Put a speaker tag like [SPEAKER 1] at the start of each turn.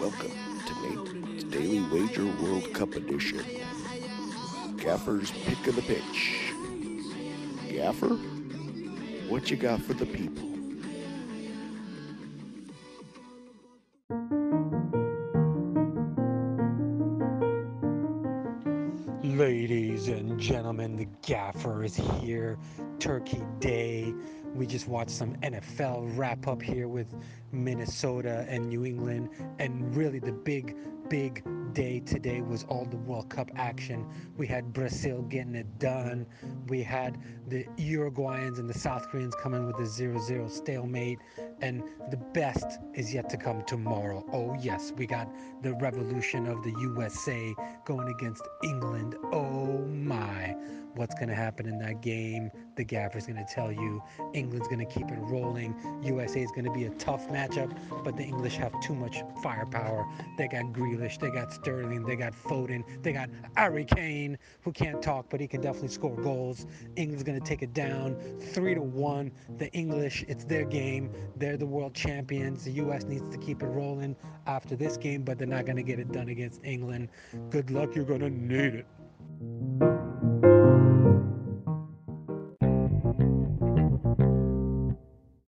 [SPEAKER 1] Welcome to Nate's Daily Wager World Cup Edition. Gaffer's pick of the pitch. Gaffer, what you got for the people?
[SPEAKER 2] Ladies and gentlemen, the gaffer is here. Turkey Day. We just watched some NFL wrap up here with Minnesota and New England. And really, the big, big day today was all the World Cup action. We had Brazil getting it done. We had the Uruguayans and the South Koreans coming with a 0 0 stalemate. And the best is yet to come tomorrow. Oh, yes, we got the revolution of the USA going against England. Oh. What's going to happen in that game? The gaffer's going to tell you. England's going to keep it rolling. USA is going to be a tough matchup, but the English have too much firepower. They got Grealish, they got Sterling, they got Foden, they got Harry Kane, who can't talk, but he can definitely score goals. England's going to take it down three to one. The English, it's their game. They're the world champions. The US needs to keep it rolling after this game, but they're not going to get it done against England. Good luck. You're going to need it.